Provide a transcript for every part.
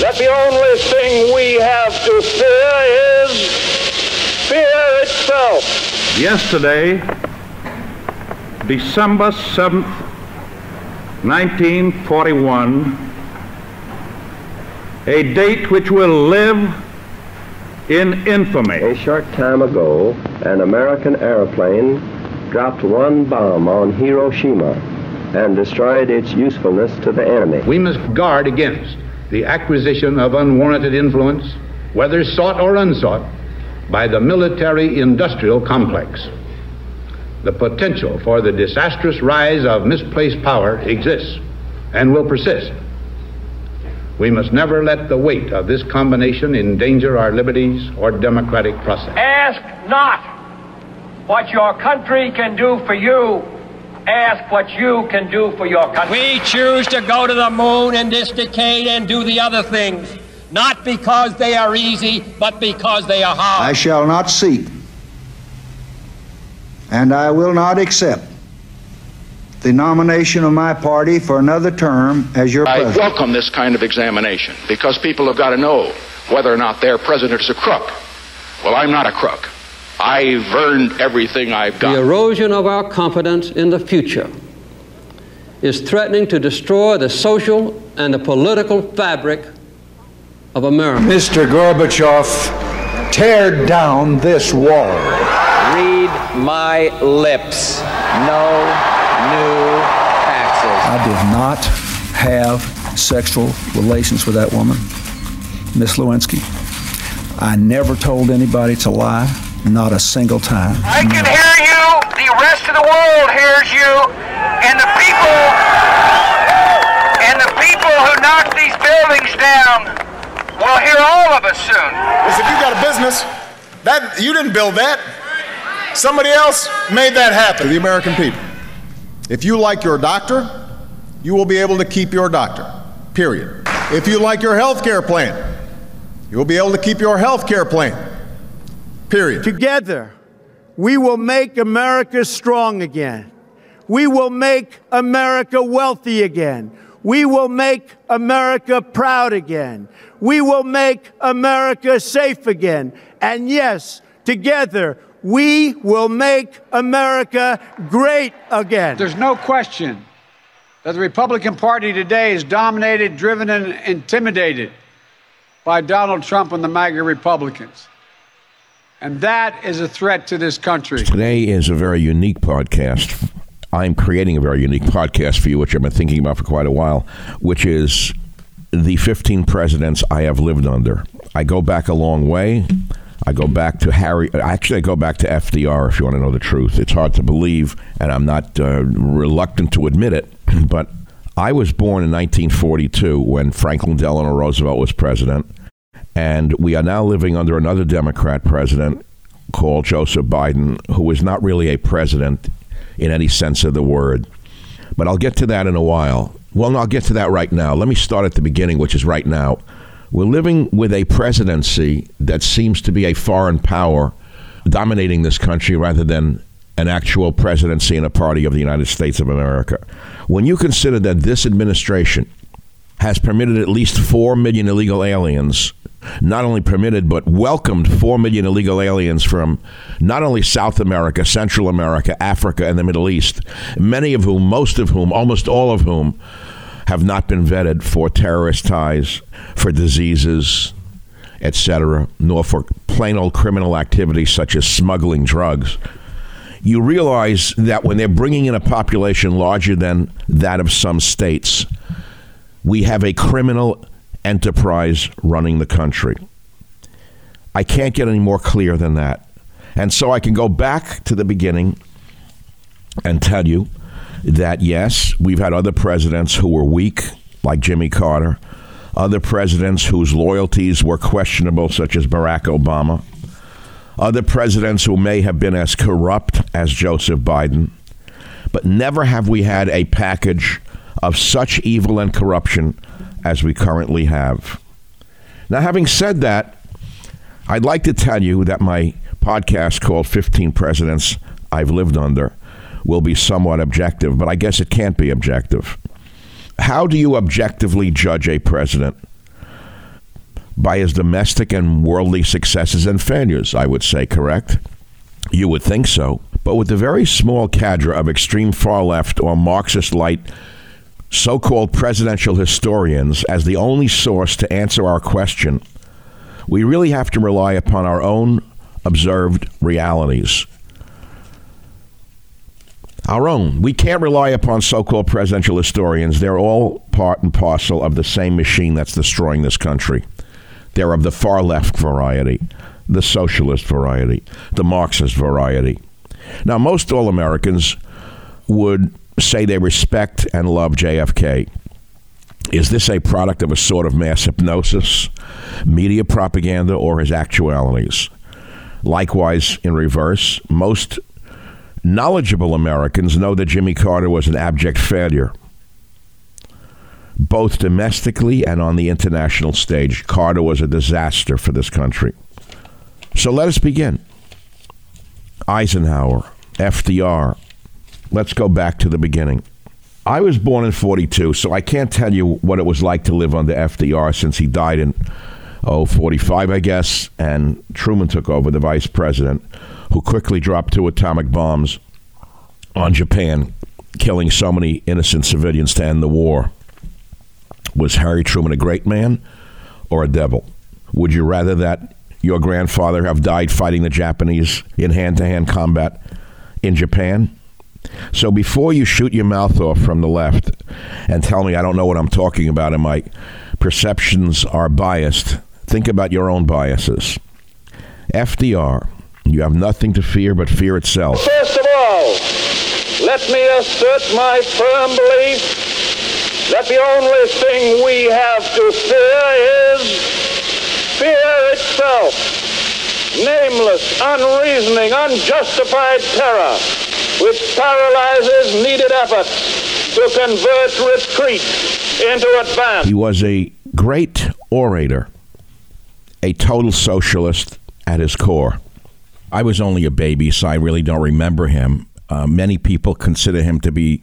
that the only thing we have to fear is fear itself. Yesterday, December 7th, 1941, a date which will live in infamy. A short time ago, an American airplane dropped one bomb on Hiroshima and destroyed its usefulness to the enemy. We must guard against the acquisition of unwarranted influence, whether sought or unsought, by the military industrial complex. The potential for the disastrous rise of misplaced power exists and will persist. We must never let the weight of this combination endanger our liberties or democratic process. Ask not what your country can do for you. Ask what you can do for your country. We choose to go to the moon in this decade and do the other things, not because they are easy, but because they are hard. I shall not seek, and I will not accept the nomination of my party for another term as your I president. welcome this kind of examination because people have got to know whether or not their president is a crook. Well, I'm not a crook. I've earned everything I've got. The erosion of our confidence in the future is threatening to destroy the social and the political fabric of America. Mr. Gorbachev, tear down this wall. Read my lips. No new taxes. I did not have sexual relations with that woman, Miss Lewinsky. I never told anybody to lie, not a single time. I can hear you. The rest of the world hears you. And the people and the people who knock these buildings down will hear all of us soon. Listen, if you got a business, that you didn't build that. Somebody else made that happen. To The American people. If you like your doctor, you will be able to keep your doctor. Period. If you like your health care plan, you will be able to keep your health care plan. Period. Together, we will make America strong again. We will make America wealthy again. We will make America proud again. We will make America safe again. And yes, together, we will make America great again. There's no question that the Republican Party today is dominated, driven, and intimidated by Donald Trump and the MAGA Republicans. And that is a threat to this country. Today is a very unique podcast. I'm creating a very unique podcast for you, which I've been thinking about for quite a while, which is the 15 presidents I have lived under. I go back a long way. I go back to Harry. Actually, I go back to FDR. If you want to know the truth, it's hard to believe, and I'm not uh, reluctant to admit it. But I was born in 1942 when Franklin Delano Roosevelt was president, and we are now living under another Democrat president called Joseph Biden, who is not really a president in any sense of the word. But I'll get to that in a while. Well, no, I'll get to that right now. Let me start at the beginning, which is right now. We're living with a presidency that seems to be a foreign power dominating this country rather than an actual presidency and a party of the United States of America. When you consider that this administration has permitted at least 4 million illegal aliens, not only permitted, but welcomed 4 million illegal aliens from not only South America, Central America, Africa, and the Middle East, many of whom, most of whom, almost all of whom, have not been vetted for terrorist ties, for diseases, etc., nor for plain old criminal activities such as smuggling drugs. You realize that when they're bringing in a population larger than that of some states, we have a criminal enterprise running the country. I can't get any more clear than that. And so I can go back to the beginning and tell you that yes, we've had other presidents who were weak, like Jimmy Carter, other presidents whose loyalties were questionable, such as Barack Obama, other presidents who may have been as corrupt as Joseph Biden, but never have we had a package of such evil and corruption as we currently have. Now, having said that, I'd like to tell you that my podcast called 15 Presidents I've Lived Under will be somewhat objective, but I guess it can't be objective. How do you objectively judge a president? By his domestic and worldly successes and failures, I would say, correct? You would think so. But with the very small cadre of extreme far left or Marxist light so called presidential historians as the only source to answer our question, we really have to rely upon our own observed realities. Our own. We can't rely upon so called presidential historians. They're all part and parcel of the same machine that's destroying this country. They're of the far left variety, the socialist variety, the Marxist variety. Now, most all Americans would say they respect and love JFK. Is this a product of a sort of mass hypnosis, media propaganda, or his actualities? Likewise, in reverse, most knowledgeable Americans know that Jimmy Carter was an abject failure. Both domestically and on the international stage, Carter was a disaster for this country. So let us begin. Eisenhower, FDR. Let's go back to the beginning. I was born in 42, so I can't tell you what it was like to live under FDR since he died in, oh, 45, I guess, and Truman took over, the vice president, who quickly dropped two atomic bombs on Japan, killing so many innocent civilians to end the war. Was Harry Truman a great man or a devil? Would you rather that your grandfather have died fighting the Japanese in hand to hand combat in Japan? So before you shoot your mouth off from the left and tell me I don't know what I'm talking about and my perceptions are biased, think about your own biases. FDR, you have nothing to fear but fear itself. First of all, let me assert my firm belief that the only thing we have to fear is fear itself. Nameless, unreasoning, unjustified terror which paralyzes needed efforts to convert retreat into advance. He was a great orator, a total socialist at his core. I was only a baby, so I really don't remember him. Uh, many people consider him to be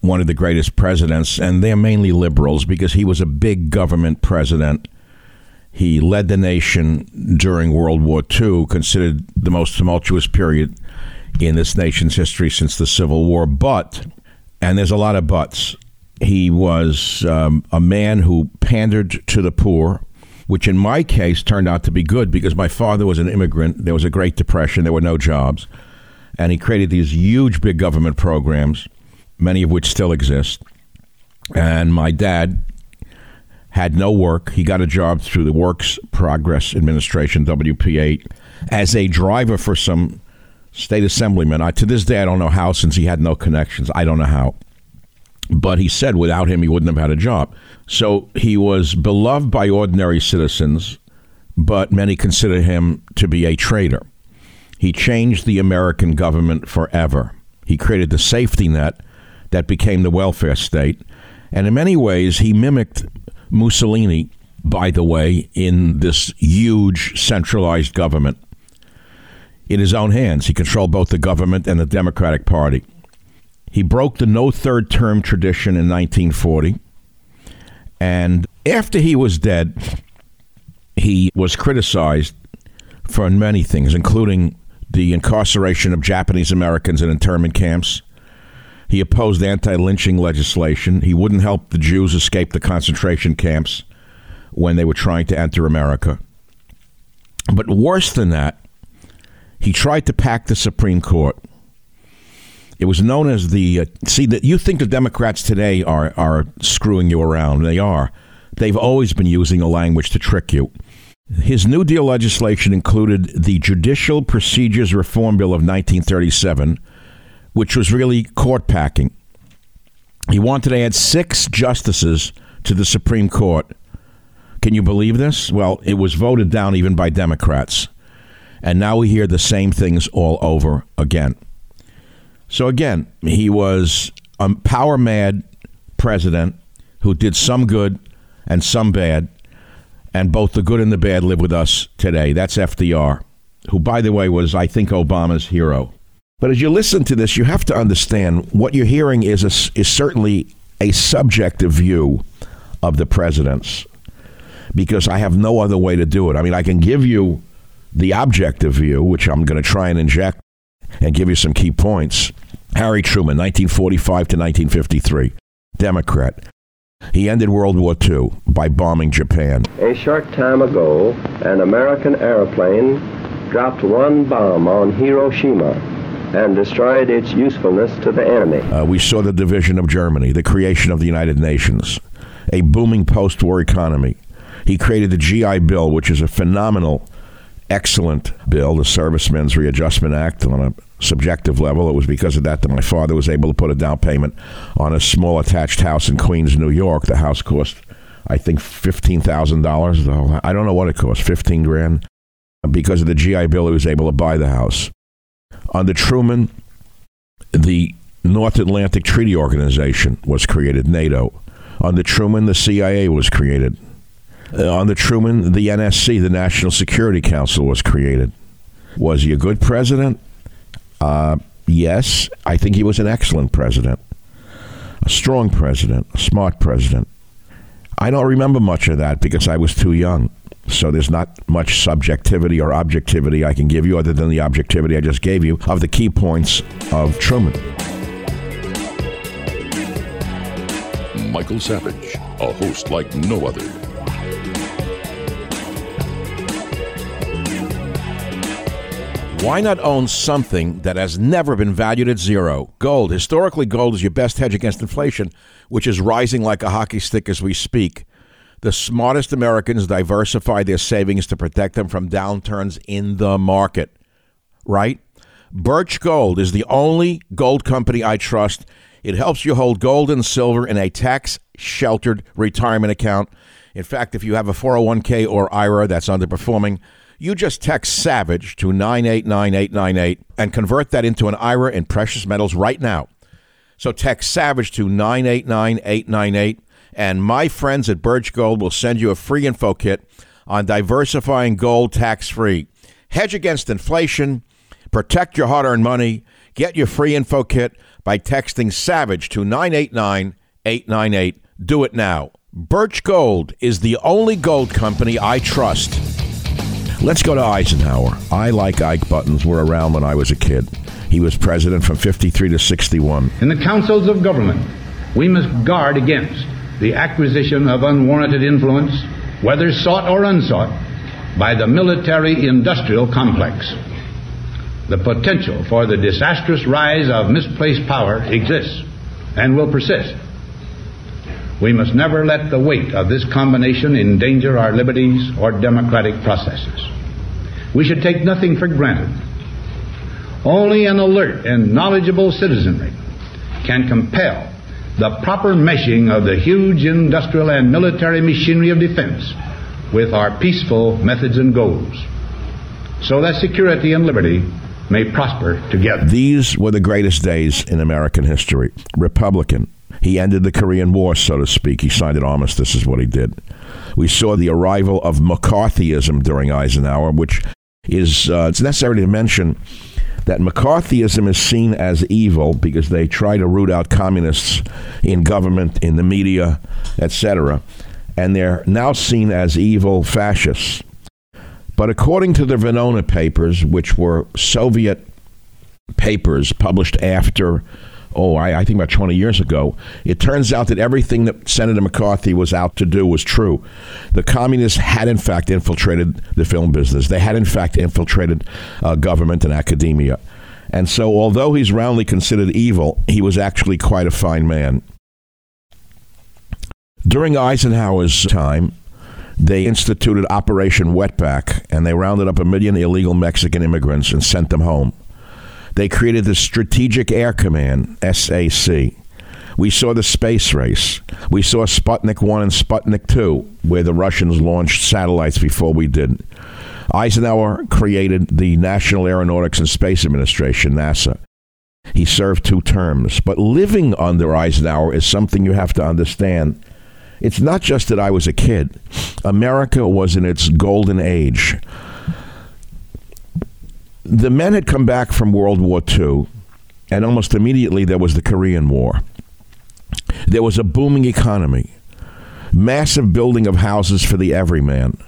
one of the greatest presidents, and they're mainly liberals because he was a big government president. He led the nation during World War II, considered the most tumultuous period in this nation's history since the Civil War. But, and there's a lot of buts, he was um, a man who pandered to the poor, which in my case turned out to be good because my father was an immigrant. There was a Great Depression, there were no jobs. And he created these huge, big government programs, many of which still exist. And my dad had no work. He got a job through the Works Progress Administration, WPA, as a driver for some state assemblyman. I, to this day, I don't know how, since he had no connections. I don't know how. But he said without him, he wouldn't have had a job. So he was beloved by ordinary citizens, but many consider him to be a traitor. He changed the American government forever. He created the safety net that became the welfare state. And in many ways, he mimicked Mussolini, by the way, in this huge centralized government in his own hands. He controlled both the government and the Democratic Party. He broke the no third term tradition in 1940. And after he was dead, he was criticized for many things, including the incarceration of Japanese Americans in internment camps. He opposed anti lynching legislation. He wouldn't help the Jews escape the concentration camps when they were trying to enter America. But worse than that, he tried to pack the Supreme Court. It was known as the uh, see that you think the Democrats today are are screwing you around. They are. They've always been using a language to trick you. His New Deal legislation included the Judicial Procedures Reform Bill of 1937, which was really court packing. He wanted to add six justices to the Supreme Court. Can you believe this? Well, it was voted down even by Democrats. And now we hear the same things all over again. So, again, he was a power mad president who did some good and some bad. And both the good and the bad live with us today. That's FDR, who, by the way, was, I think, Obama's hero. But as you listen to this, you have to understand what you're hearing is, a, is certainly a subjective view of the presidents because I have no other way to do it. I mean, I can give you the objective view, which I'm going to try and inject and give you some key points. Harry Truman, 1945 to 1953, Democrat. He ended World War II by bombing Japan. A short time ago, an American airplane dropped one bomb on Hiroshima and destroyed its usefulness to the enemy. Uh, we saw the division of Germany, the creation of the United Nations, a booming post war economy. He created the GI Bill, which is a phenomenal, excellent bill, the Servicemen's Readjustment Act, on a subjective level. It was because of that that my father was able to put a down payment on a small attached house in Queens, New York. The house cost, I think, $15,000. I don't know what it cost, 15 grand. Because of the GI Bill, he was able to buy the house. Under Truman, the North Atlantic Treaty Organization was created, NATO. Under Truman, the CIA was created. Uh, under Truman, the NSC, the National Security Council, was created. Was he a good president? Uh, yes, I think he was an excellent president, a strong president, a smart president. I don't remember much of that because I was too young. So there's not much subjectivity or objectivity I can give you other than the objectivity I just gave you of the key points of Truman. Michael Savage, a host like no other. Why not own something that has never been valued at zero? Gold. Historically, gold is your best hedge against inflation, which is rising like a hockey stick as we speak. The smartest Americans diversify their savings to protect them from downturns in the market. Right? Birch Gold is the only gold company I trust. It helps you hold gold and silver in a tax sheltered retirement account. In fact, if you have a 401k or IRA that's underperforming, you just text SAVAGE to 989898 and convert that into an IRA in precious metals right now. So text SAVAGE to 989898 and my friends at Birch Gold will send you a free info kit on diversifying gold tax free. Hedge against inflation, protect your hard earned money, get your free info kit by texting SAVAGE to 989898. Do it now. Birch Gold is the only gold company I trust. Let's go to Eisenhower. I like Ike Buttons. Were around when I was a kid. He was president from 53 to 61. In the councils of government, we must guard against the acquisition of unwarranted influence, whether sought or unsought, by the military industrial complex. The potential for the disastrous rise of misplaced power exists and will persist. We must never let the weight of this combination endanger our liberties or democratic processes. We should take nothing for granted. Only an alert and knowledgeable citizenry can compel the proper meshing of the huge industrial and military machinery of defense with our peaceful methods and goals, so that security and liberty may prosper together. These were the greatest days in American history. Republican. He ended the Korean War, so to speak. He signed an armistice, is what he did. We saw the arrival of McCarthyism during Eisenhower, which is uh, it's necessary to mention that McCarthyism is seen as evil because they try to root out communists in government, in the media, etc. And they're now seen as evil fascists. But according to the Venona papers, which were Soviet papers published after oh, I, I, think about 20 years ago, it turns out that everything that Senator McCarthy was out to do was true. The communists had, in fact, infiltrated the film business, they had, in fact, infiltrated uh, government and academia. And so, although he's roundly considered evil, he was actually quite a fine man. During Eisenhower's time, they instituted Operation Wetback, and they rounded up a million illegal Mexican immigrants and sent them home. They created the Strategic Air Command, SAC. We saw the space race. We saw Sputnik 1 and Sputnik 2, where the Russians launched satellites before we did. Eisenhower created the National Aeronautics and Space Administration, NASA. He served two terms. But living under Eisenhower is something you have to understand. It's not just that I was a kid, America was in its golden age the men had come back from World War II, and almost immediately there was the Korean War. There was a booming economy, massive building of houses for the everyman.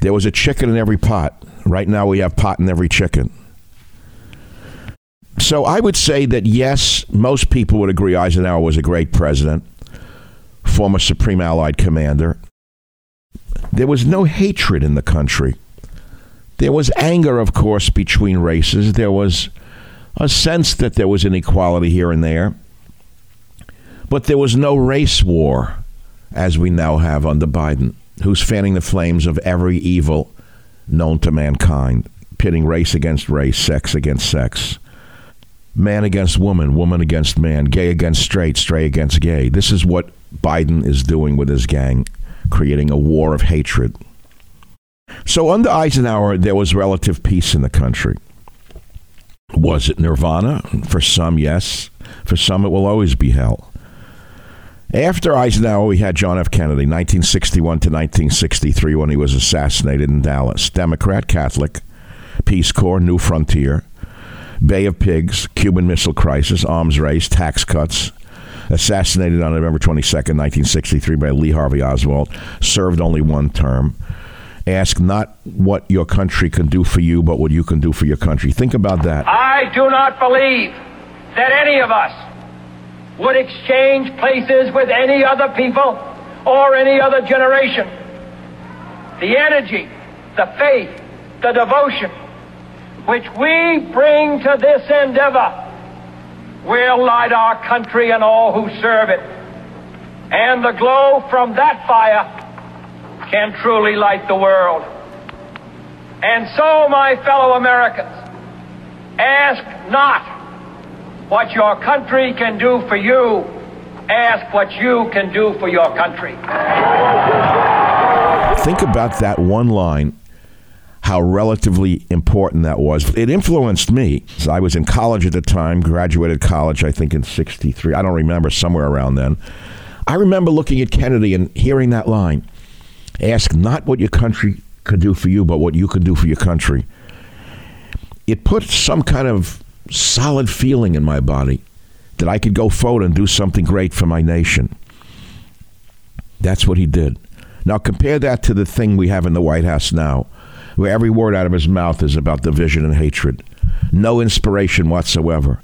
There was a chicken in every pot. Right now, we have pot in every chicken. So I would say that yes, most people would agree Eisenhower was a great president, former Supreme Allied commander. There was no hatred in the country. There was anger, of course, between races. There was a sense that there was inequality here and there. But there was no race war, as we now have under Biden, who's fanning the flames of every evil known to mankind, pitting race against race, sex against sex, man against woman, woman against man, gay against straight, straight against gay. This is what Biden is doing with his gang, creating a war of hatred. So under Eisenhower, there was relative peace in the country. Was it nirvana? For some, yes. For some, it will always be hell. After Eisenhower, we had John F. Kennedy, 1961 to 1963, when he was assassinated in Dallas. Democrat, Catholic, Peace Corps, New Frontier, Bay of Pigs, Cuban Missile Crisis, arms race, tax cuts. Assassinated on November 22nd, 1963, by Lee Harvey Oswald. Served only one term. Ask not what your country can do for you, but what you can do for your country. Think about that. I do not believe that any of us would exchange places with any other people or any other generation. The energy, the faith, the devotion which we bring to this endeavor will light our country and all who serve it. And the glow from that fire can truly light the world. And so, my fellow Americans, ask not what your country can do for you, ask what you can do for your country. Think about that one line how relatively important that was. It influenced me. I was in college at the time, graduated college, I think in 63. I don't remember, somewhere around then. I remember looking at Kennedy and hearing that line ask not what your country could do for you, but what you can do for your country. It put some kind of solid feeling in my body that I could go forward and do something great for my nation. That's what he did. Now, compare that to the thing we have in the White House now where every word out of his mouth is about division and hatred. No inspiration whatsoever.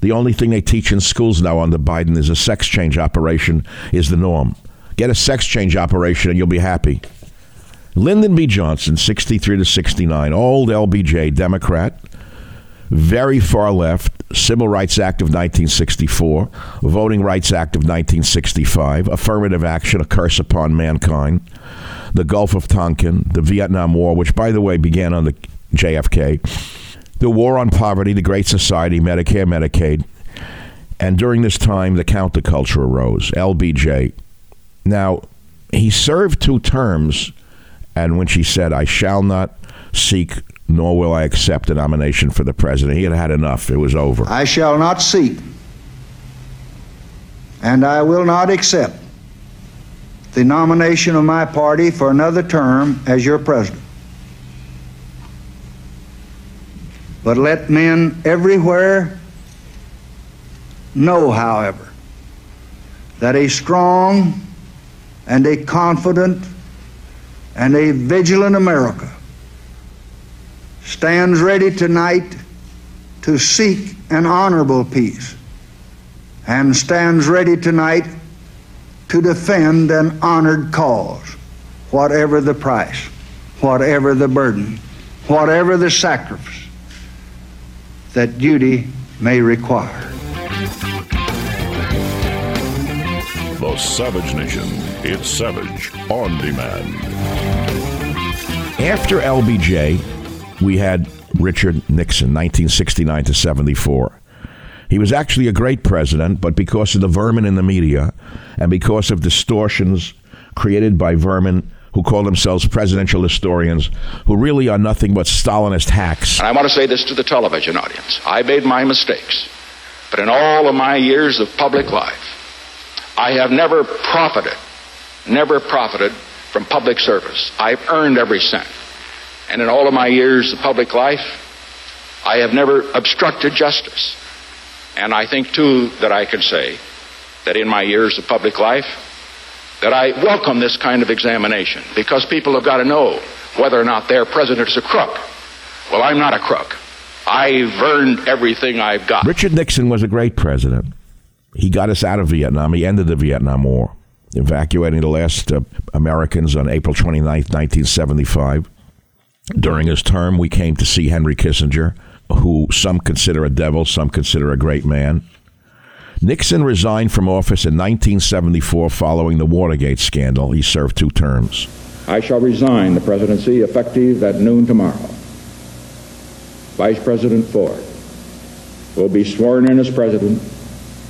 The only thing they teach in schools now under Biden is a sex change operation is the norm. Get a sex change operation and you'll be happy. Lyndon B. Johnson, 63 to 69, old LBJ, Democrat, very far left, Civil Rights Act of 1964, Voting Rights Act of 1965, affirmative action, a curse upon mankind the Gulf of Tonkin, the Vietnam War, which, by the way, began under JFK, the war on poverty, the Great Society, Medicare, Medicaid. And during this time, the counterculture arose, LBJ. Now, he served two terms, and when she said, I shall not seek nor will I accept a nomination for the president, he had had enough. It was over. I shall not seek, and I will not accept the nomination of my party for another term as your president. But let men everywhere know, however, that a strong and a confident and a vigilant America stands ready tonight to seek an honorable peace and stands ready tonight to defend an honored cause, whatever the price, whatever the burden, whatever the sacrifice that duty may require. The Savage Nation. It's Savage on demand. After LBJ, we had Richard Nixon, 1969 to 74. He was actually a great president, but because of the vermin in the media and because of distortions created by vermin who call themselves presidential historians, who really are nothing but Stalinist hacks. And I want to say this to the television audience. I made my mistakes, but in all of my years of public life, I have never profited, never profited from public service. I've earned every cent. And in all of my years of public life, I have never obstructed justice. And I think, too, that I can say that in my years of public life, that I welcome this kind of examination because people have got to know whether or not their president is a crook. Well, I'm not a crook. I've earned everything I've got. Richard Nixon was a great president. He got us out of Vietnam. He ended the Vietnam War, evacuating the last uh, Americans on April 29, 1975. During his term, we came to see Henry Kissinger, who some consider a devil, some consider a great man. Nixon resigned from office in 1974 following the Watergate scandal. He served two terms. I shall resign the presidency effective at noon tomorrow. Vice President Ford will be sworn in as president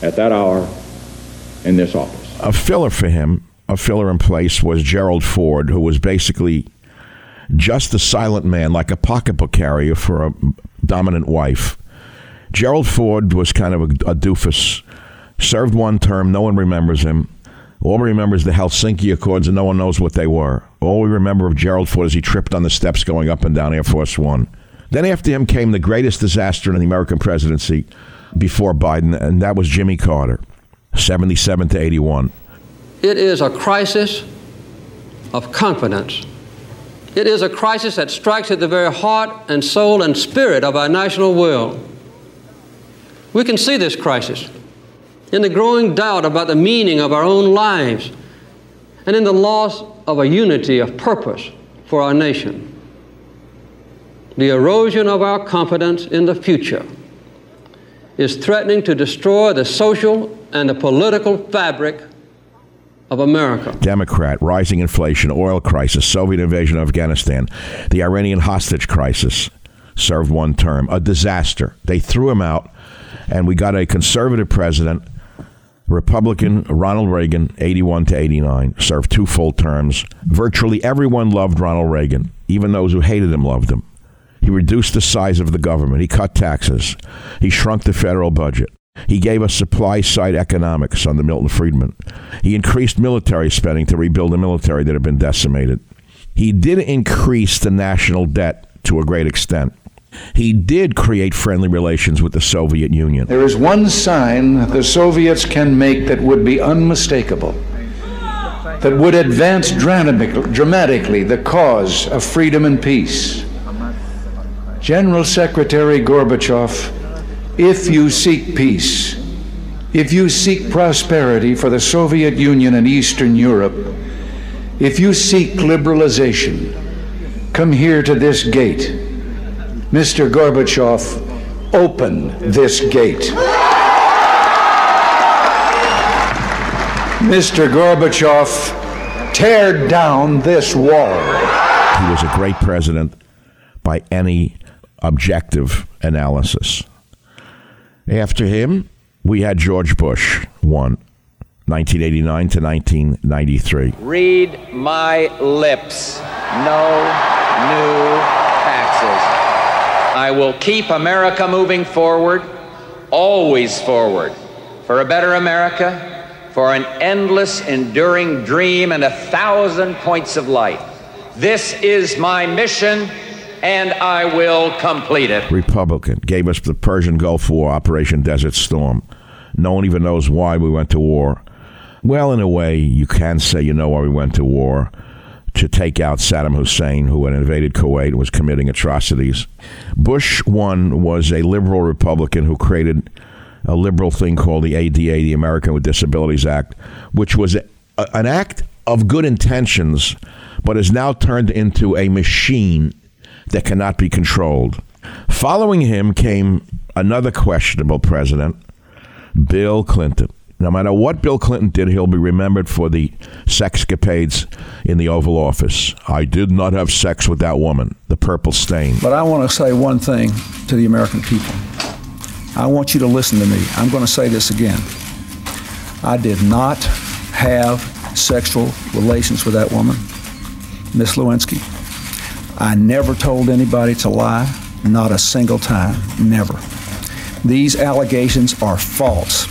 at that hour in this office. A filler for him, a filler in place, was Gerald Ford, who was basically just a silent man, like a pocketbook carrier for a dominant wife. Gerald Ford was kind of a, a doofus. Served one term, no one remembers him. All we remember is the Helsinki Accords, and no one knows what they were. All we remember of Gerald Ford is he tripped on the steps going up and down Air Force One. Then after him came the greatest disaster in the American presidency before Biden, and that was Jimmy Carter, 77 to 81. It is a crisis of confidence. It is a crisis that strikes at the very heart and soul and spirit of our national will. We can see this crisis in the growing doubt about the meaning of our own lives and in the loss of a unity of purpose for our nation. The erosion of our confidence in the future is threatening to destroy the social and the political fabric of America. Democrat, rising inflation, oil crisis, Soviet invasion of Afghanistan, the Iranian hostage crisis served one term, a disaster. They threw him out, and we got a conservative president, Republican Ronald Reagan, 81 to 89, served two full terms. Virtually everyone loved Ronald Reagan, even those who hated him loved him. He reduced the size of the government. He cut taxes. He shrunk the federal budget. He gave us supply side economics under Milton Friedman. He increased military spending to rebuild the military that had been decimated. He did increase the national debt to a great extent. He did create friendly relations with the Soviet Union. There is one sign the Soviets can make that would be unmistakable, that would advance dramatically the cause of freedom and peace. General Secretary Gorbachev, if you seek peace, if you seek prosperity for the Soviet Union and Eastern Europe, if you seek liberalization, come here to this gate. Mr. Gorbachev, open this gate. Mr. Gorbachev, tear down this wall. He was a great president by any objective analysis. After him, we had George Bush, one, 1989 to 1993. Read my lips. No new taxes. I will keep America moving forward, always forward, for a better America, for an endless, enduring dream and a thousand points of light. This is my mission and I will complete it. Republican gave us the Persian Gulf War, Operation Desert Storm. No one even knows why we went to war. Well, in a way, you can say you know why we went to war to take out Saddam Hussein, who had invaded Kuwait and was committing atrocities. Bush one was a liberal Republican who created a liberal thing called the ADA, the American with Disabilities Act, which was a, an act of good intentions, but has now turned into a machine that cannot be controlled. Following him came another questionable president, Bill Clinton. No matter what Bill Clinton did, he'll be remembered for the sexcapades in the Oval Office. I did not have sex with that woman, the purple stain. But I want to say one thing to the American people. I want you to listen to me. I'm going to say this again. I did not have sexual relations with that woman, Miss Lewinsky. I never told anybody to lie, not a single time, never. These allegations are false,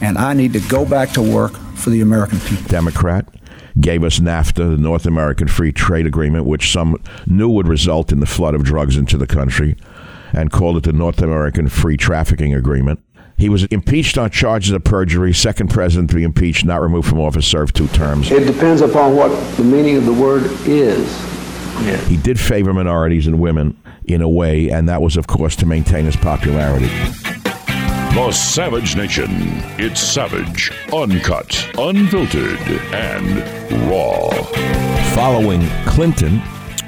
and I need to go back to work for the American people. Democrat gave us NAFTA, the North American Free Trade Agreement, which some knew would result in the flood of drugs into the country, and called it the North American Free Trafficking Agreement. He was impeached on charges of perjury, second president to be impeached, not removed from office, served two terms. It depends upon what the meaning of the word is. He did favor minorities and women. in a way, and that was, of course, to maintain his popularity. The Savage Nation. It's savage, uncut, unfiltered, and raw. Following Clinton,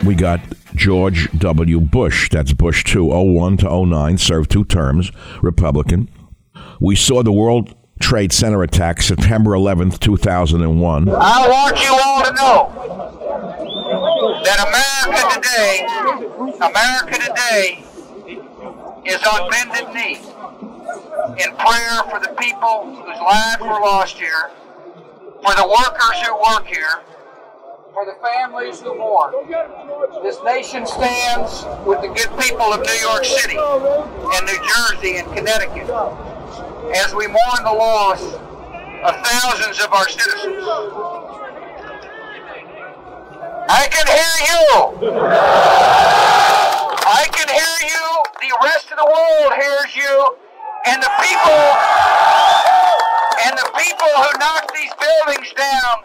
we got George W. Bush. That's Bush 2, 01 to 09, served two terms, Republican. We saw the World Trade Center attack September 11th, 2001. I want you all to know that America today, America today is on bended knee in prayer for the people whose lives were lost here, for the workers who work here, for the families who mourn. This nation stands with the good people of New York City and New Jersey and Connecticut as we mourn the loss of thousands of our citizens. I can hear you. I can hear you. The rest of the world hears you. And the people and the people who knock these buildings down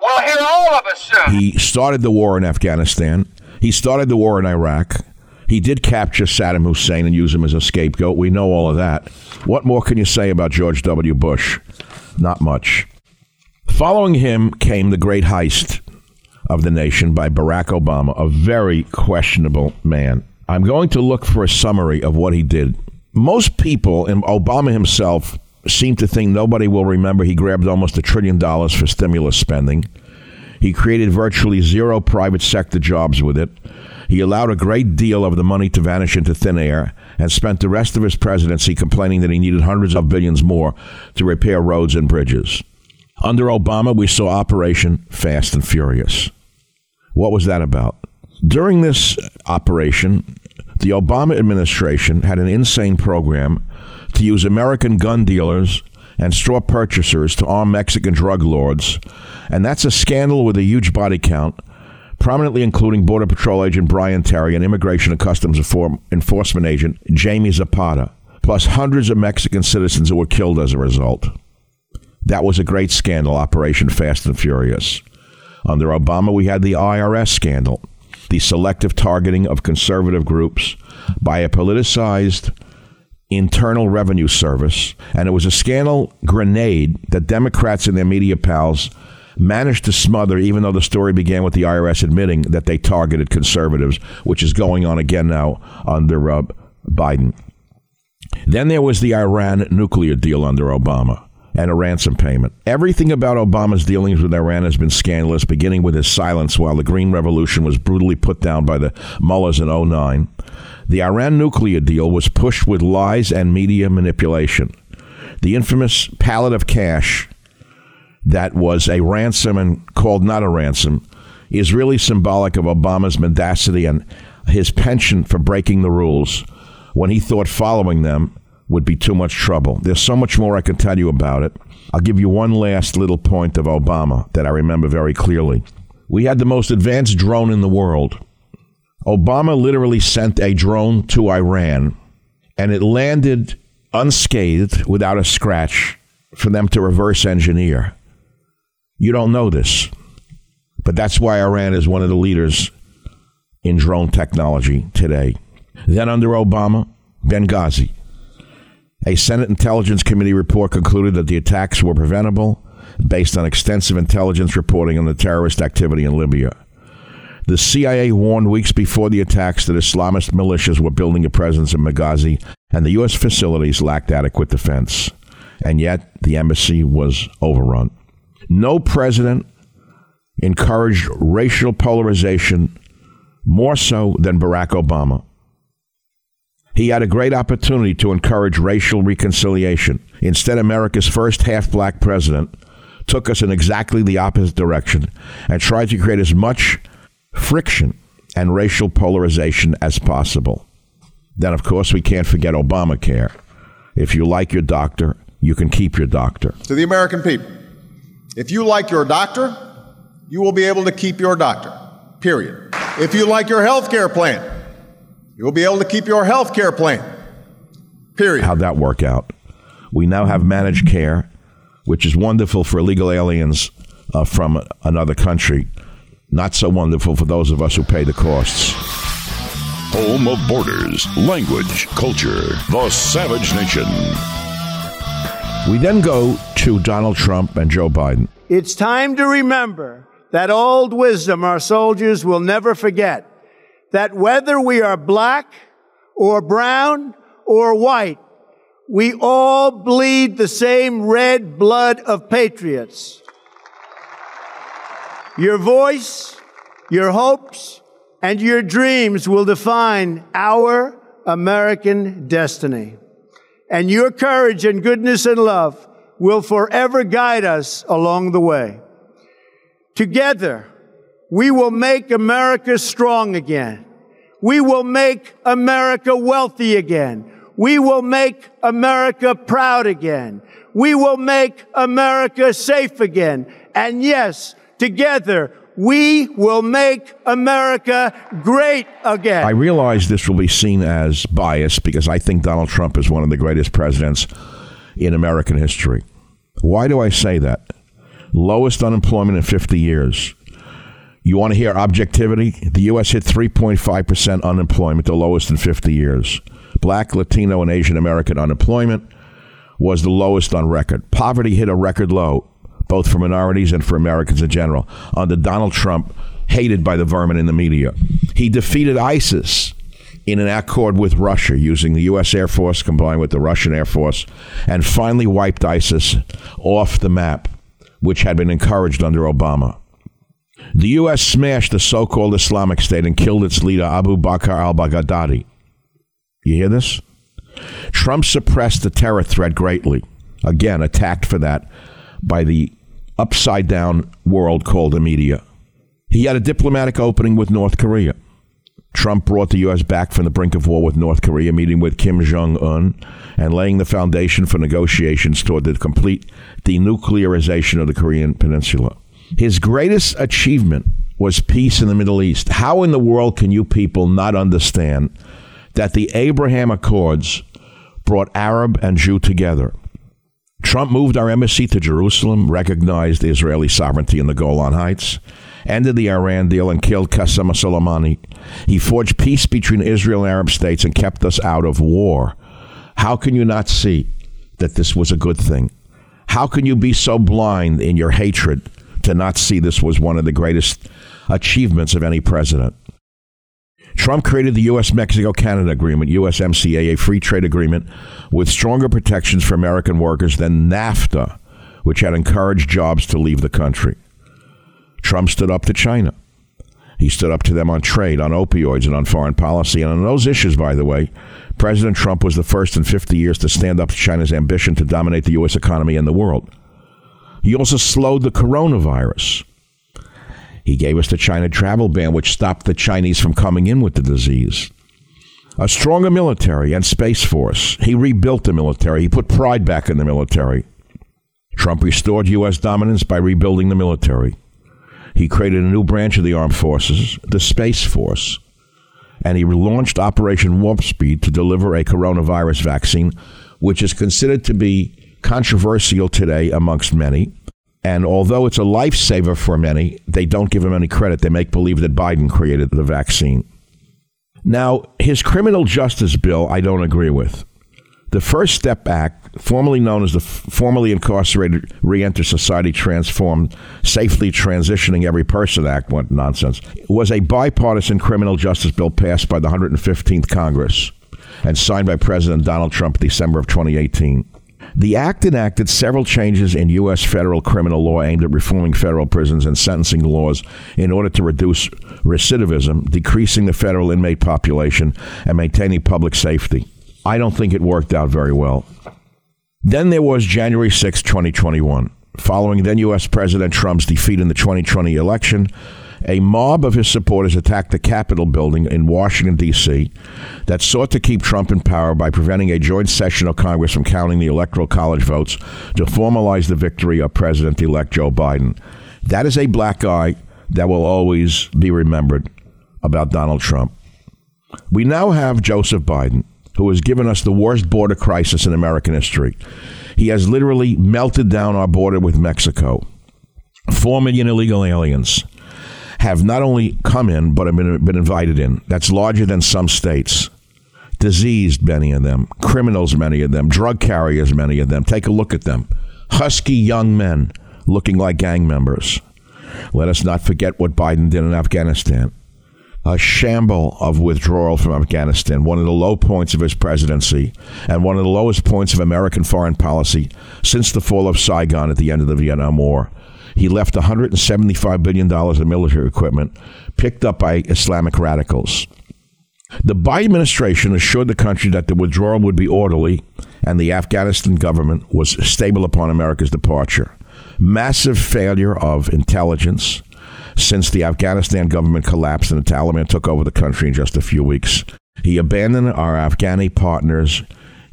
will hear all of us soon. He started the war in Afghanistan. He started the war in Iraq. He did capture Saddam Hussein and use him as a scapegoat. We know all of that. What more can you say about George W. Bush? Not much. Following him came the great heist of the nation by Barack Obama, a very questionable man. I'm going to look for a summary of what he did. Most people, and Obama himself, seem to think nobody will remember he grabbed almost a trillion dollars for stimulus spending. He created virtually zero private sector jobs with it. He allowed a great deal of the money to vanish into thin air and spent the rest of his presidency complaining that he needed hundreds of billions more to repair roads and bridges. Under Obama, we saw Operation Fast and Furious. What was that about? During this operation, the Obama administration had an insane program to use American gun dealers and straw purchasers to arm Mexican drug lords, and that's a scandal with a huge body count, prominently including Border Patrol agent Brian Terry and Immigration and Customs Enforcement agent Jamie Zapata, plus hundreds of Mexican citizens who were killed as a result. That was a great scandal, Operation Fast and Furious. Under Obama, we had the IRS scandal, the selective targeting of conservative groups by a politicized Internal Revenue Service, and it was a scandal grenade that Democrats and their media pals managed to smother, even though the story began with the IRS admitting that they targeted conservatives, which is going on again now under uh, Biden. Then there was the Iran nuclear deal under Obama and a ransom payment. Everything about Obama's dealings with Iran has been scandalous, beginning with his silence while the Green Revolution was brutally put down by the mullahs in 09. The Iran nuclear deal was pushed with lies and media manipulation. The infamous pallet of cash that was a ransom and called not a ransom is really symbolic of Obama's mendacity and his penchant for breaking the rules when he thought following them would be too much trouble. There's so much more I can tell you about it. I'll give you one last little point of Obama that I remember very clearly. We had the most advanced drone in the world. Obama literally sent a drone to Iran and it landed unscathed without a scratch for them to reverse engineer. You don't know this, but that's why Iran is one of the leaders in drone technology today. Then under Obama, Benghazi. A Senate Intelligence Committee report concluded that the attacks were preventable based on extensive intelligence reporting on the terrorist activity in Libya. The CIA warned weeks before the attacks that Islamist militias were building a presence in Benghazi, and the U.S. facilities lacked adequate defense. And yet, the embassy was overrun. No president encouraged racial polarization more so than Barack Obama. He had a great opportunity to encourage racial reconciliation. Instead, America's first half black president took us in exactly the opposite direction and tried to create as much friction and racial polarization as possible. Then, of course, we can't forget Obamacare. If you like your doctor, you can keep your doctor. To the American people, if you like your doctor, you will be able to keep your doctor, period. If you like your health care plan, You'll be able to keep your health care plan. Period. How'd that work out? We now have managed care, which is wonderful for illegal aliens uh, from another country. Not so wonderful for those of us who pay the costs. home of borders, language, culture, the Savage Nation. We then go to Donald Trump and Joe Biden. It's time to remember that old wisdom our soldiers will never forget that whether we are black or brown or white, we all bleed the same red blood of patriots. Your voice, your hopes, and your dreams will define our American destiny. And your courage and goodness and love will forever guide us along the way. Together, we will make America strong again. We will make America wealthy again. We will make America proud again. We will make America safe again. And yes, together, we will make America great again. I realize this will be seen as bias because I think Donald Trump is one of the greatest presidents in American history. Why do I say that? Lowest unemployment in 50 years. You want to hear objectivity? The U.S. hit 3.5% unemployment, the lowest in 50 years. Black, Latino, and Asian American unemployment was the lowest on record. Poverty hit a record low, both for minorities and for Americans in general, under Donald Trump, hated by the vermin in the media. He defeated ISIS in an accord with Russia using the U.S. Air Force combined with the Russian Air Force and finally wiped ISIS off the map, which had been encouraged under Obama. The U.S. smashed the so called Islamic State and killed its leader, Abu Bakr al Baghdadi. You hear this? Trump suppressed the terror threat greatly. Again, attacked for that by the upside down world called the media. He had a diplomatic opening with North Korea. Trump brought the U.S. back from the brink of war with North Korea, meeting with Kim Jong un and laying the foundation for negotiations toward the complete denuclearization of the Korean Peninsula. His greatest achievement was peace in the Middle East. How in the world can you people not understand that the Abraham Accords brought Arab and Jew together? Trump moved our embassy to Jerusalem, recognized Israeli sovereignty in the Golan Heights, ended the Iran deal, and killed Qasem Soleimani. He forged peace between Israel and Arab states and kept us out of war. How can you not see that this was a good thing? How can you be so blind in your hatred to not see this was one of the greatest achievements of any president? Trump created the U.S. Mexico Canada Agreement, USMCA, a free trade agreement with stronger protections for American workers than NAFTA, which had encouraged jobs to leave the country. Trump stood up to China. He stood up to them on trade, on opioids, and on foreign policy. And on those issues, by the way, President Trump was the first in 50 years to stand up to China's ambition to dominate the U.S. economy and the world. He also slowed the coronavirus. He gave us the China travel ban, which stopped the Chinese from coming in with the disease. A stronger military and space force. He rebuilt the military. He put pride back in the military. Trump restored U.S. dominance by rebuilding the military. He created a new branch of the armed forces, the Space Force, and he launched Operation Warp Speed to deliver a coronavirus vaccine, which is considered to be controversial today amongst many. And although it's a lifesaver for many, they don't give him any credit. They make believe that Biden created the vaccine. Now, his criminal justice bill, I don't agree with. The First Step Act, formerly known as the Formerly Incarcerated Reenter Society Transformed Safely Transitioning Every Person Act, what nonsense, was a bipartisan criminal justice bill passed by the 115th Congress and signed by President Donald Trump December of 2018. The act enacted several changes in U.S. federal criminal law aimed at reforming federal prisons and sentencing laws in order to reduce recidivism, decreasing the federal inmate population, and maintaining public safety. I don't think it worked out very well. Then there was January 6, 2021. Following then U.S. President Trump's defeat in the 2020 election, a mob of his supporters attacked the Capitol building in Washington, D.C., that sought to keep Trump in power by preventing a joint session of Congress from counting the Electoral College votes to formalize the victory of President elect Joe Biden. That is a black eye that will always be remembered about Donald Trump. We now have Joseph Biden, who has given us the worst border crisis in American history. He has literally melted down our border with Mexico. Four million illegal aliens have not only come in, but have been, been invited in. That's larger than some states. Diseased, many of them. Criminals, many of them. Drug carriers, many of them. Take a look at them. Husky young men looking like gang members. Let us not forget what Biden did in Afghanistan. A shamble of withdrawal from Afghanistan, one of the low points of his presidency, and one of the lowest points of American foreign policy since the fall of Saigon at the end of the Vietnam War. He left $175 billion of military equipment picked up by Islamic radicals. The Biden administration assured the country that the withdrawal would be orderly and the Afghanistan government was stable upon America's departure. Massive failure of intelligence since the Afghanistan government collapsed and the Taliban took over the country in just a few weeks. He abandoned our Afghani partners.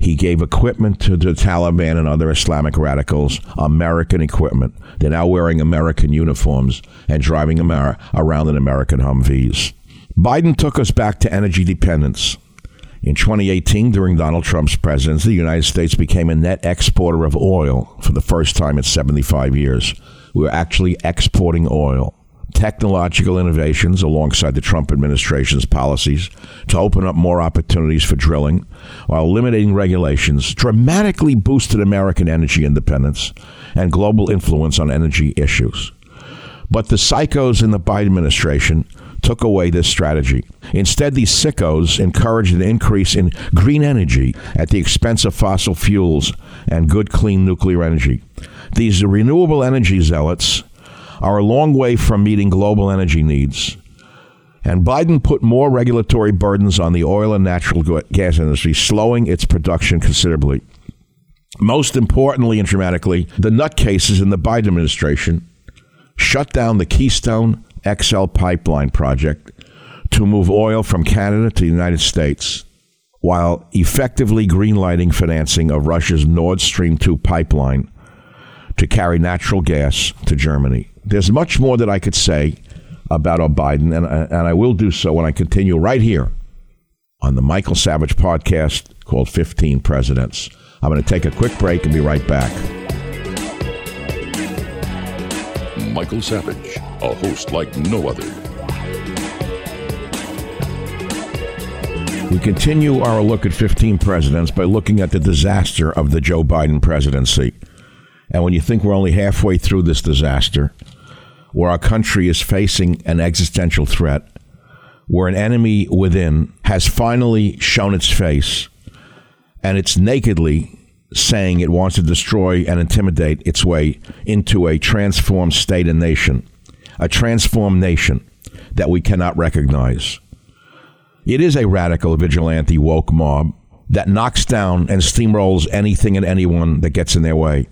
He gave equipment to the Taliban and other Islamic radicals, American equipment. They're now wearing American uniforms and driving Amer- around in American Humvees. Biden took us back to energy dependence. In 2018, during Donald Trump's presidency, the United States became a net exporter of oil for the first time in 75 years. We were actually exporting oil. Technological innovations alongside the Trump administration's policies to open up more opportunities for drilling while eliminating regulations dramatically boosted American energy independence and global influence on energy issues. But the psychos in the Biden administration took away this strategy. Instead, these sickos encouraged an increase in green energy at the expense of fossil fuels and good, clean nuclear energy. These renewable energy zealots are a long way from meeting global energy needs. And Biden put more regulatory burdens on the oil and natural gas industry, slowing its production considerably. Most importantly and dramatically, the nutcases in the Biden administration shut down the Keystone XL pipeline project to move oil from Canada to the United States while effectively greenlighting financing of Russia's Nord Stream 2 pipeline to carry natural gas to Germany. There's much more that I could say about Biden, and, and I will do so when I continue right here on the Michael Savage podcast called 15 Presidents. I'm going to take a quick break and be right back. Michael Savage, a host like no other. We continue our look at 15 presidents by looking at the disaster of the Joe Biden presidency. And when you think we're only halfway through this disaster, where our country is facing an existential threat, where an enemy within has finally shown its face, and it's nakedly saying it wants to destroy and intimidate its way into a transformed state and nation, a transformed nation that we cannot recognize. It is a radical vigilante woke mob that knocks down and steamrolls anything and anyone that gets in their way.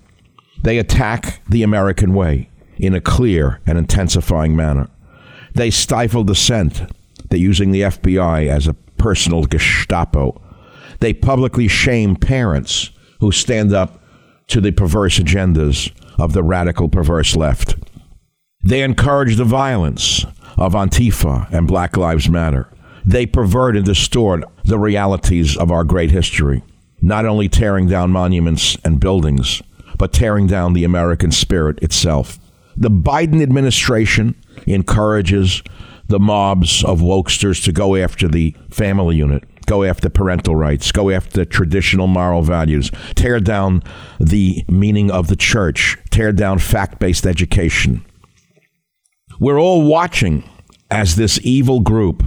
They attack the American way in a clear and intensifying manner. They stifle dissent. They're using the FBI as a personal Gestapo. They publicly shame parents who stand up to the perverse agendas of the radical perverse left. They encourage the violence of Antifa and Black Lives Matter. They pervert and distort the realities of our great history, not only tearing down monuments and buildings, but tearing down the American spirit itself. The Biden administration encourages the mobs of wokesters to go after the family unit, go after parental rights, go after traditional moral values, tear down the meaning of the church, tear down fact based education. We're all watching as this evil group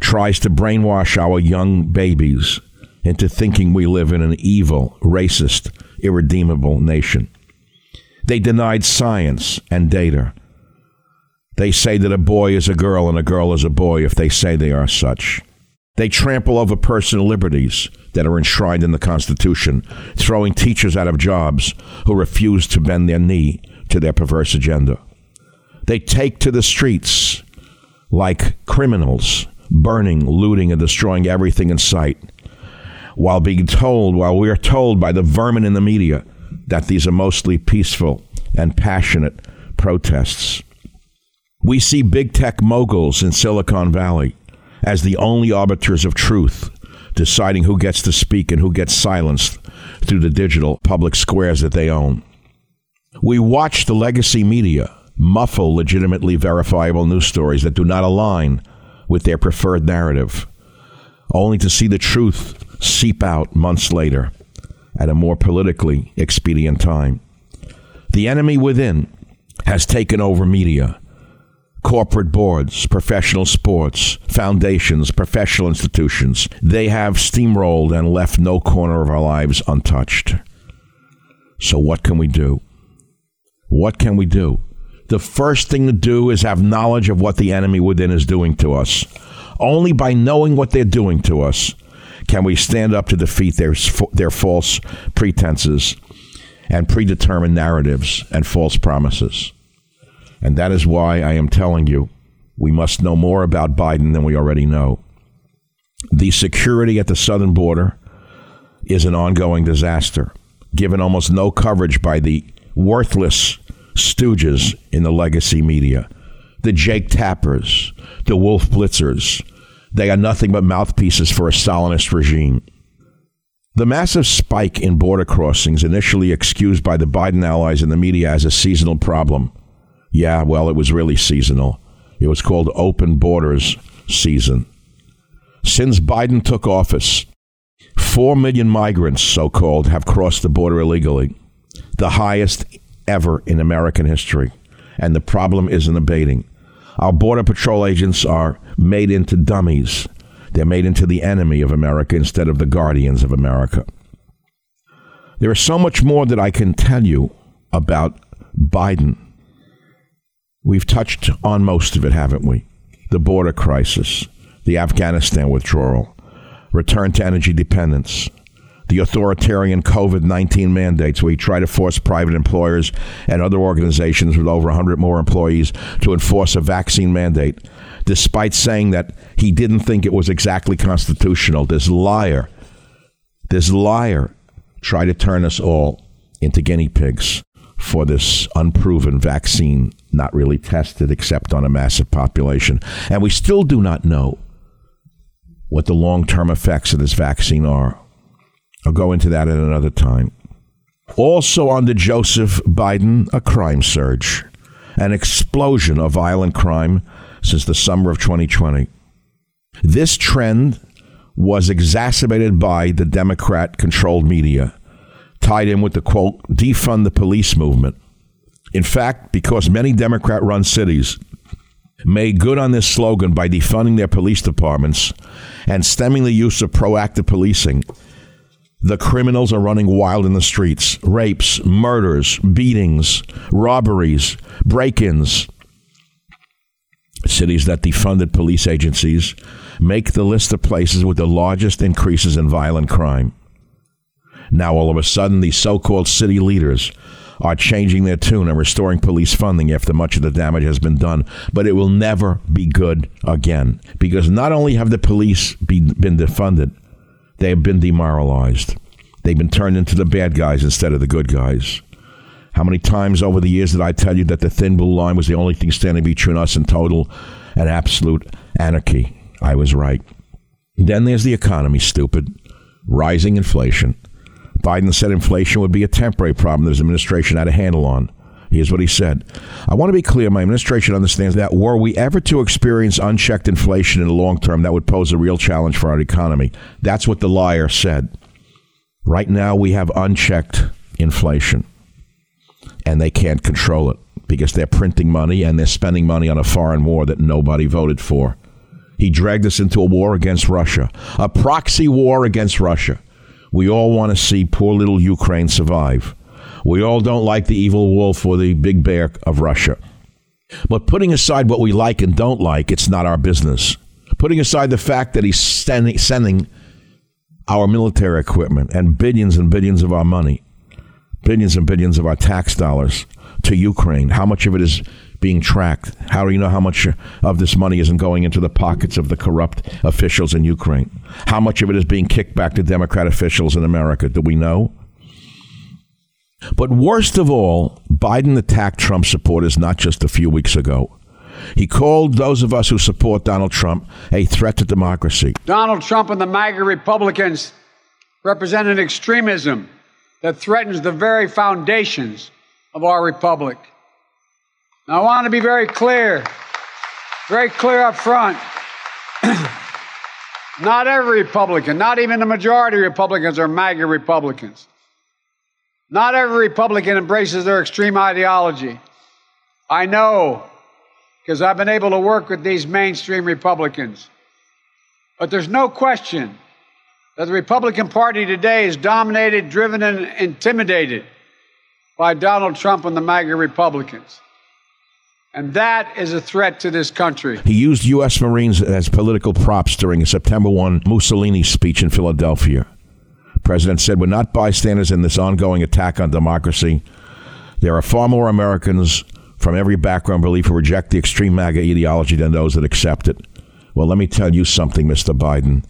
tries to brainwash our young babies into thinking we live in an evil, racist, irredeemable nation. They denied science and data. They say that a boy is a girl and a girl is a boy if they say they are such. They trample over personal liberties that are enshrined in the Constitution, throwing teachers out of jobs who refuse to bend their knee to their perverse agenda. They take to the streets like criminals, burning, looting, and destroying everything in sight, while being told, while we are told by the vermin in the media that these are mostly peaceful and passionate protests. We see big tech moguls in Silicon Valley as the only arbiters of truth, deciding who gets to speak and who gets silenced through the digital public squares that they own. We watch the legacy media muffle legitimately verifiable news stories that do not align with their preferred narrative, only to see the truth seep out months later at a more politically expedient time. The enemy within has taken over media, corporate boards, professional sports, foundations, professional institutions. They have steamrolled and left no corner of our lives untouched. So, what can we do? What can we do? The first thing to do is have knowledge of what the enemy within is doing to us. Only by knowing what they're doing to us can we stand up to defeat their, their false pretenses and predetermined narratives and false promises. And that is why I am telling you we must know more about Biden than we already know. The security at the southern border is an ongoing disaster, given almost no coverage by the worthless stooges in the legacy media. The Jake Tappers, the Wolf Blitzers, they are nothing but mouthpieces for a Stalinist regime. The massive spike in border crossings, initially excused by the Biden allies and the media as a seasonal problem. Yeah, well, it was really seasonal. It was called open borders season. Since Biden took office, 4 million migrants, so called, have crossed the border illegally, the highest ever in American history. And the problem isn't abating. Our Border Patrol agents are made into dummies. They're made into the enemy of America instead of the guardians of America. There is so much more that I can tell you about Biden. We've touched on most of it, haven't we? The border crisis, the Afghanistan withdrawal, return to energy dependence, the authoritarian COVID 19 mandates, where he tried to force private employers and other organizations with over 100 more employees to enforce a vaccine mandate, despite saying that he didn't think it was exactly constitutional. This liar, this liar tried to turn us all into guinea pigs for this unproven vaccine, not really tested except on a massive population. And we still do not know what the long term effects of this vaccine are. I'll go into that at another time. Also, under Joseph Biden, a crime surge, an explosion of violent crime since the summer of 2020. This trend was exacerbated by the Democrat controlled media, tied in with the quote, defund the police movement. In fact, because many Democrat run cities made good on this slogan by defunding their police departments and stemming the use of proactive policing, the criminals are running wild in the streets rapes, murders, beatings, robberies, break ins. Cities that defunded police agencies make the list of places with the largest increases in violent crime. Now, all of a sudden, these so called city leaders are changing their tune and restoring police funding after much of the damage has been done. But it will never be good again because not only have the police be, been defunded, they have been demoralized. They've been turned into the bad guys instead of the good guys. How many times over the years did I tell you that the thin blue line was the only thing standing between us and total and absolute anarchy? I was right. Then there's the economy, stupid. Rising inflation. Biden said inflation would be a temporary problem that his administration had a handle on. Here's what he said. I want to be clear. My administration understands that were we ever to experience unchecked inflation in the long term, that would pose a real challenge for our economy. That's what the liar said. Right now, we have unchecked inflation, and they can't control it because they're printing money and they're spending money on a foreign war that nobody voted for. He dragged us into a war against Russia, a proxy war against Russia. We all want to see poor little Ukraine survive. We all don't like the evil wolf or the big bear of Russia. But putting aside what we like and don't like, it's not our business. Putting aside the fact that he's sending our military equipment and billions and billions of our money, billions and billions of our tax dollars to Ukraine, how much of it is being tracked? How do you know how much of this money isn't going into the pockets of the corrupt officials in Ukraine? How much of it is being kicked back to Democrat officials in America? Do we know? But worst of all, Biden attacked Trump supporters not just a few weeks ago. He called those of us who support Donald Trump a threat to democracy. Donald Trump and the MAGA Republicans represent an extremism that threatens the very foundations of our republic. Now, I want to be very clear, very clear up front. not every Republican, not even the majority of Republicans are MAGA Republicans. Not every Republican embraces their extreme ideology. I know because I've been able to work with these mainstream Republicans. But there's no question that the Republican Party today is dominated, driven, and intimidated by Donald Trump and the MAGA Republicans. And that is a threat to this country. He used U.S. Marines as political props during a September 1 Mussolini speech in Philadelphia. President said, We're not bystanders in this ongoing attack on democracy. There are far more Americans from every background belief who reject the extreme MAGA ideology than those that accept it. Well, let me tell you something, Mr. Biden.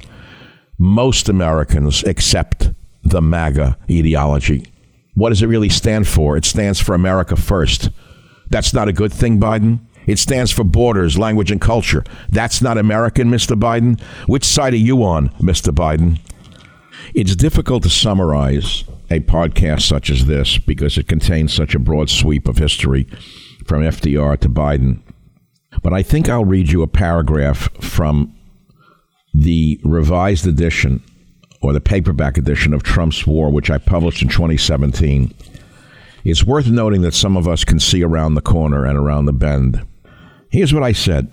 Most Americans accept the MAGA ideology. What does it really stand for? It stands for America First. That's not a good thing, Biden. It stands for borders, language, and culture. That's not American, Mr. Biden. Which side are you on, Mr. Biden? It's difficult to summarize a podcast such as this because it contains such a broad sweep of history from FDR to Biden. But I think I'll read you a paragraph from the revised edition or the paperback edition of Trump's War, which I published in 2017. It's worth noting that some of us can see around the corner and around the bend. Here's what I said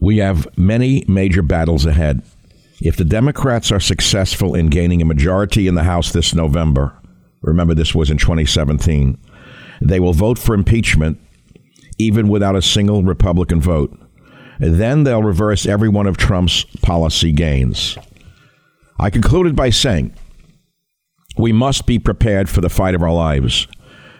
We have many major battles ahead. If the Democrats are successful in gaining a majority in the House this November, remember this was in 2017, they will vote for impeachment even without a single Republican vote. Then they'll reverse every one of Trump's policy gains. I concluded by saying, we must be prepared for the fight of our lives.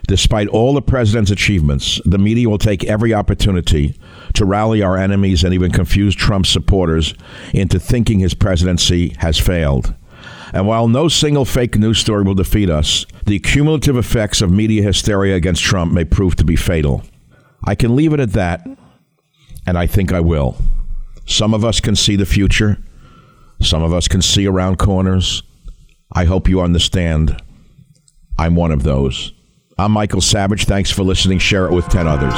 Despite all the president's achievements, the media will take every opportunity to rally our enemies and even confuse Trump's supporters into thinking his presidency has failed. And while no single fake news story will defeat us, the cumulative effects of media hysteria against Trump may prove to be fatal. I can leave it at that, and I think I will. Some of us can see the future, some of us can see around corners. I hope you understand. I'm one of those. I'm Michael Savage. Thanks for listening. Share it with 10 others.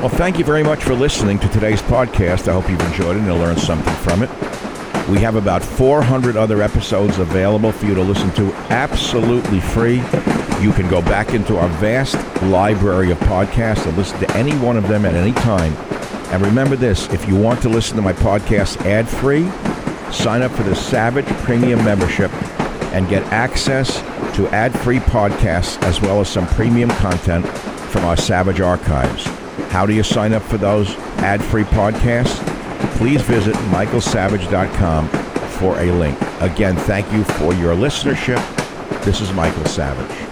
Well, thank you very much for listening to today's podcast. I hope you've enjoyed it and learned something from it. We have about 400 other episodes available for you to listen to absolutely free. You can go back into our vast library of podcasts and listen to any one of them at any time. And remember this if you want to listen to my podcast ad free, sign up for the Savage Premium membership and get access to ad free podcasts as well as some premium content from our Savage archives. How do you sign up for those ad free podcasts? Please visit michaelsavage.com for a link. Again, thank you for your listenership. This is Michael Savage.